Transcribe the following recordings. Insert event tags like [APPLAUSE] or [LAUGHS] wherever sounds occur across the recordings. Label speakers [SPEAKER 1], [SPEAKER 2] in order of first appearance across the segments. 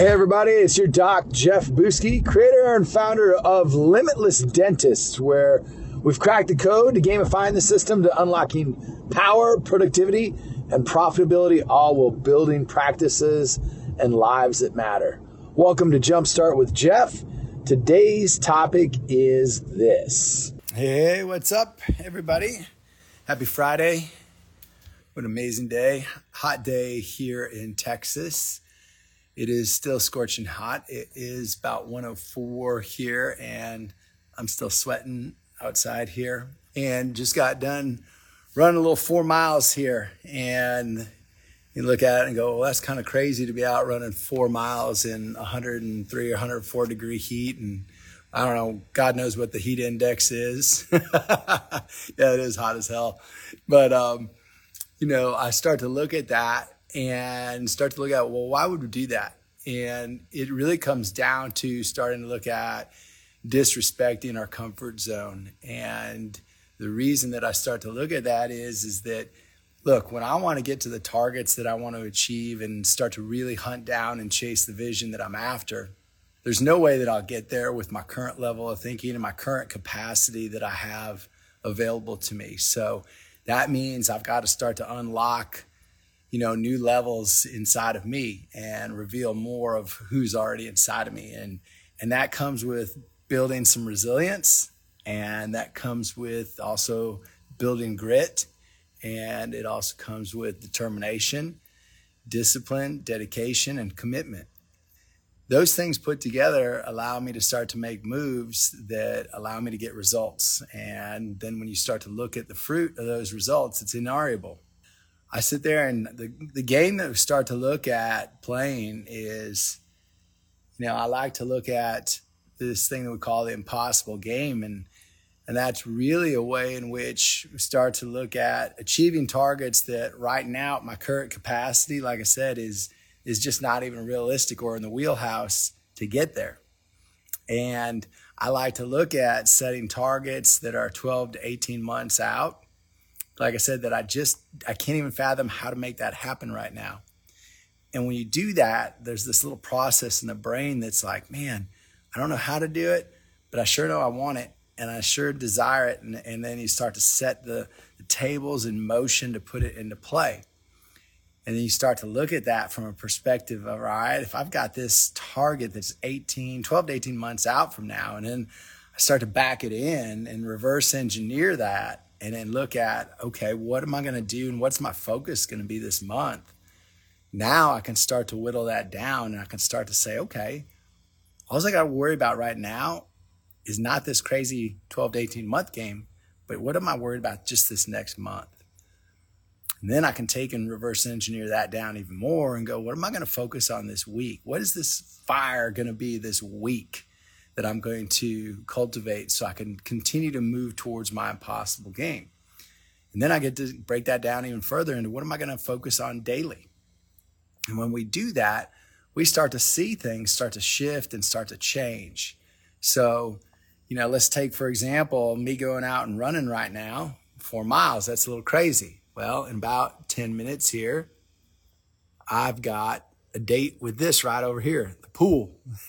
[SPEAKER 1] Hey, everybody, it's your doc, Jeff Buske, creator and founder of Limitless Dentists, where we've cracked the code to gamifying the system to unlocking power, productivity, and profitability, all while building practices and lives that matter. Welcome to Jumpstart with Jeff. Today's topic is this.
[SPEAKER 2] Hey, what's up, everybody? Happy Friday. What an amazing day. Hot day here in Texas. It is still scorching hot. It is about 104 here, and I'm still sweating outside here. And just got done running a little four miles here. And you look at it and go, well, that's kind of crazy to be out running four miles in 103 or 104 degree heat. And I don't know, God knows what the heat index is. [LAUGHS] yeah, it is hot as hell. But, um, you know, I start to look at that and start to look at, well, why would we do that? And it really comes down to starting to look at disrespecting our comfort zone. And the reason that I start to look at that is, is that, look, when I want to get to the targets that I want to achieve and start to really hunt down and chase the vision that I'm after, there's no way that I'll get there with my current level of thinking and my current capacity that I have available to me. So that means I've got to start to unlock you know, new levels inside of me and reveal more of who's already inside of me. And, and that comes with building some resilience and that comes with also building grit. And it also comes with determination, discipline, dedication, and commitment. Those things put together allow me to start to make moves that allow me to get results. And then when you start to look at the fruit of those results, it's inarguable I sit there and the, the game that we start to look at playing is, you know, I like to look at this thing that we call the impossible game. And, and that's really a way in which we start to look at achieving targets that right now at my current capacity, like I said, is, is just not even realistic or in the wheelhouse to get there. And I like to look at setting targets that are 12 to 18 months out like I said, that I just, I can't even fathom how to make that happen right now. And when you do that, there's this little process in the brain that's like, man, I don't know how to do it, but I sure know I want it and I sure desire it. And, and then you start to set the, the tables in motion to put it into play. And then you start to look at that from a perspective of, all right, if I've got this target that's 18, 12 to 18 months out from now, and then I start to back it in and reverse engineer that and then look at, okay, what am I going to do and what's my focus going to be this month? Now I can start to whittle that down and I can start to say, okay, all I got to worry about right now is not this crazy 12 to 18 month game, but what am I worried about just this next month? And then I can take and reverse engineer that down even more and go, what am I going to focus on this week? What is this fire going to be this week? That I'm going to cultivate so I can continue to move towards my impossible game. And then I get to break that down even further into what am I going to focus on daily? And when we do that, we start to see things start to shift and start to change. So, you know, let's take, for example, me going out and running right now, four miles. That's a little crazy. Well, in about 10 minutes here, I've got a date with this right over here, the pool. [LAUGHS]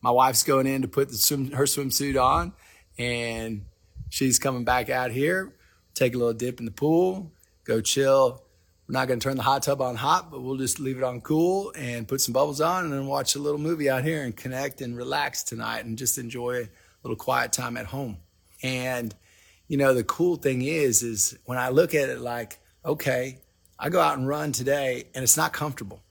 [SPEAKER 2] My wife's going in to put swim, her swimsuit on, and she's coming back out here, take a little dip in the pool, go chill. We're not going to turn the hot tub on hot, but we'll just leave it on cool and put some bubbles on, and then watch a little movie out here and connect and relax tonight, and just enjoy a little quiet time at home. And you know, the cool thing is, is when I look at it like, okay, I go out and run today, and it's not comfortable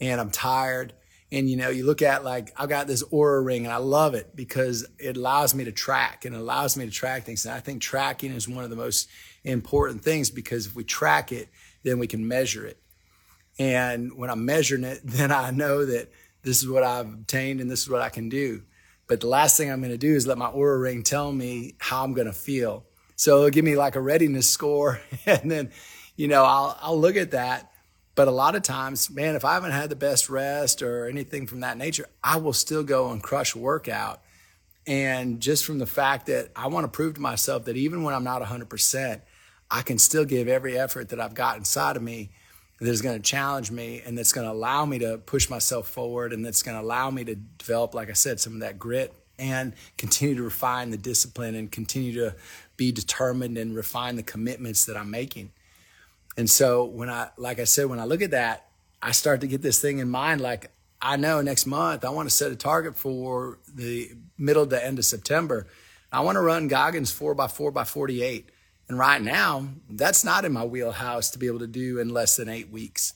[SPEAKER 2] and I'm tired. And you know, you look at like I got this Oura ring and I love it because it allows me to track and it allows me to track things. And I think tracking is one of the most important things because if we track it, then we can measure it. And when I'm measuring it, [LAUGHS] then I know that this is what I've obtained and this is what I can do. But the last thing I'm going to do is let my Oura ring tell me how I'm going to feel. So it'll give me like a readiness score. [LAUGHS] And then, you know, I'll, I'll look at that but a lot of times, man, if I haven't had the best rest or anything from that nature, I will still go and crush workout. And just from the fact that I want to prove to myself that even when I'm not 100%, I can still give every effort that I've got inside of me that's going to challenge me and that's going to allow me to push myself forward and that's going to allow me to develop, like I said, some of that grit and continue to refine the discipline and continue to be determined and refine the commitments that I'm making. And so when I, like I said, when I look at that, I start to get this thing in mind. Like I know next month I want to set a target for the middle to end of September. I want to run Goggins four by four by 48. And right now, that's not in my wheelhouse to be able to do in less than eight weeks.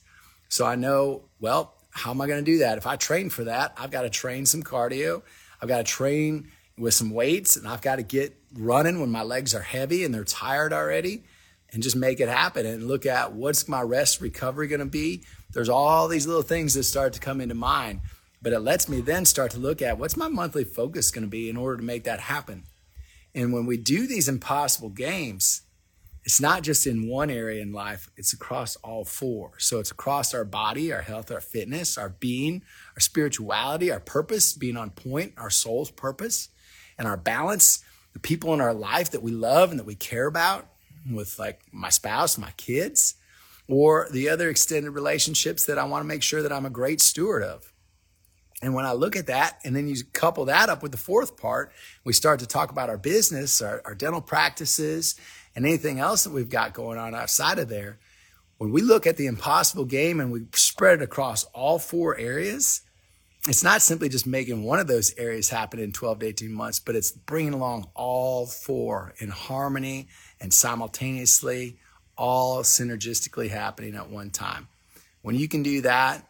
[SPEAKER 2] So I know, well, how am I going to do that? If I train for that, I've got to train some cardio. I've got to train with some weights and I've got to get running when my legs are heavy and they're tired already and just make it happen and look at what's my rest recovery going to be. There's all these little things that start to come into mind, but it lets me then start to look at what's my monthly focus going to be in order to make that happen. And when we do these impossible games, it's not just in one area in life, it's across all four. So it's across our body, our health, our fitness, our being, our spirituality, our purpose, being on point, our soul's purpose, and our balance, the people in our life that we love and that we care about, with like my spouse, my kids, or the other extended relationships that I want to make sure that I'm a great steward of. And when I look at that, and then you couple that up with the fourth part, we start to talk about our business, our, our dental practices, and anything else that we've got going on outside of there, when we look at the impossible game and we spread it across all four areas, it's not simply just making one of those areas happen in 12 to 18 months, but it's bringing along all four in harmony and simultaneously, all synergistically happening at one time. When you can do that,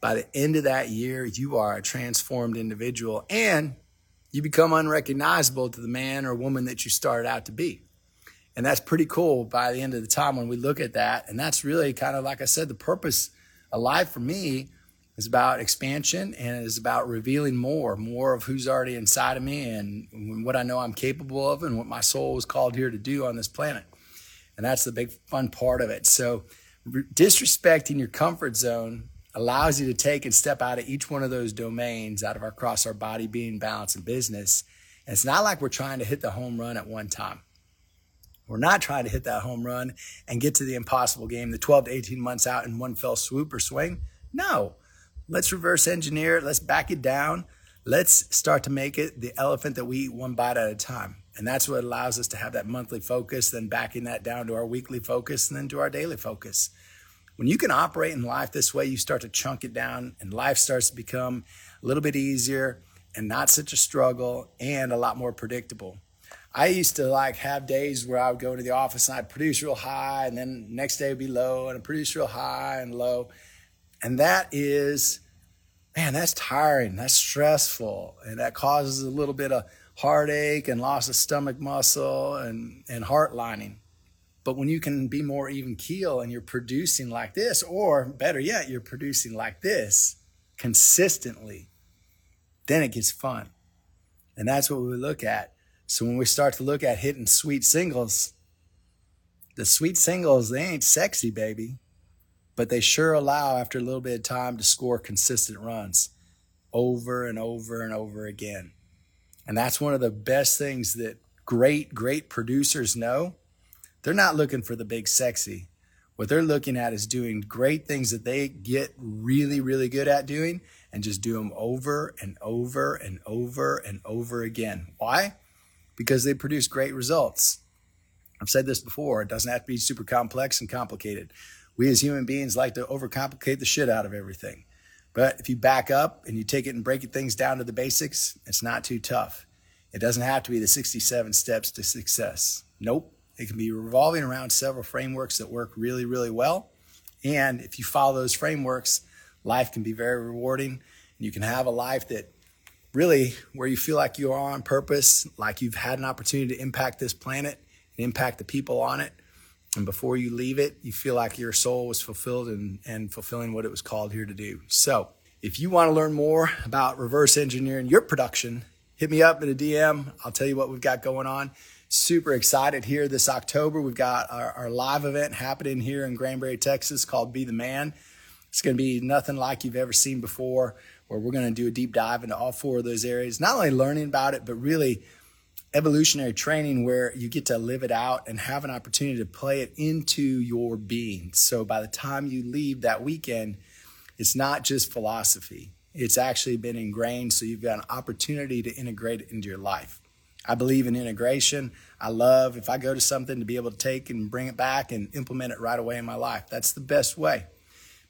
[SPEAKER 2] by the end of that year, you are a transformed individual and you become unrecognizable to the man or woman that you started out to be. And that's pretty cool by the end of the time when we look at that. And that's really kind of, like I said, the purpose of life for me is about expansion and it is about revealing more, more of who's already inside of me and what I know I'm capable of and what my soul was called here to do on this planet. And that's the big fun part of it. So, disrespecting your comfort zone allows you to take and step out of each one of those domains out of our across our body, being, balance, and business. And it's not like we're trying to hit the home run at one time. We're not trying to hit that home run and get to the impossible game, the 12 to 18 months out in one fell swoop or swing. No, let's reverse engineer it. Let's back it down. Let's start to make it the elephant that we eat one bite at a time. And that's what allows us to have that monthly focus, then backing that down to our weekly focus and then to our daily focus. When you can operate in life this way, you start to chunk it down and life starts to become a little bit easier and not such a struggle and a lot more predictable. I used to like have days where I would go to the office and I'd produce real high and then next day would be low and I'd produce real high and low. And that is, man, that's tiring. That's stressful. And that causes a little bit of heartache and loss of stomach muscle and, and heart lining. But when you can be more even keel and you're producing like this, or better yet, you're producing like this consistently, then it gets fun. And that's what we look at so when we start to look at hitting sweet singles, the sweet singles, they ain't sexy, baby, but they sure allow after a little bit of time to score consistent runs over and over and over again. And that's one of the best things that great, great producers know. They're not looking for the big sexy. What they're looking at is doing great things that they get really, really good at doing and just do them over and over and over and over again. Why? because they produce great results. I've said this before, it doesn't have to be super complex and complicated. We as human beings like to overcomplicate the shit out of everything. But if you back up and you take it and break things down to the basics, it's not too tough. It doesn't have to be the 67 steps to success. Nope. It can be revolving around several frameworks that work really, really well. And if you follow those frameworks, life can be very rewarding. And you can have a life that really where you feel like you are on purpose, like you've had an opportunity to impact this planet and impact the people on it. And before you leave it, you feel like your soul was fulfilled and, and fulfilling what it was called here to do. So, if you want to learn more about reverse engineering your production, hit me up in a DM. I'll tell you what we've got going on. Super excited here this October. We've got our, our live event happening here in Granbury, Texas called Be the Man. It's going to be nothing like you've ever seen before where we're going to do a deep dive into all four of those areas, not only learning about it, but really evolutionary training where you get to live it out and have an opportunity to play it into your being. So by the time you leave that weekend, it's not just philosophy. It's actually been ingrained, so you've got an opportunity to integrate it into your life. I believe in integration. I love if I go to something to be able to take and bring it back and implement it right away in my life. That's the best way.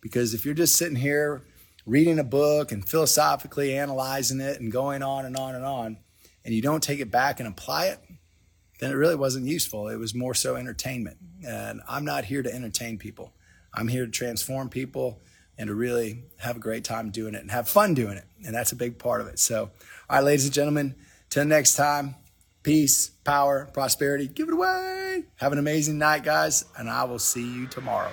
[SPEAKER 2] Because if you're just sitting here reading a book and philosophically analyzing it and going on and on and on, and you don't take it back and apply it, then it really wasn't useful. It was more so entertainment. And I'm not here to entertain people. I'm here to transform people and to really have a great time doing it and have fun doing it. And that's a big part of it. So, all right, ladies and gentlemen, till next time, peace, power, prosperity. Give it away. Have an amazing night, guys, and I will see you tomorrow.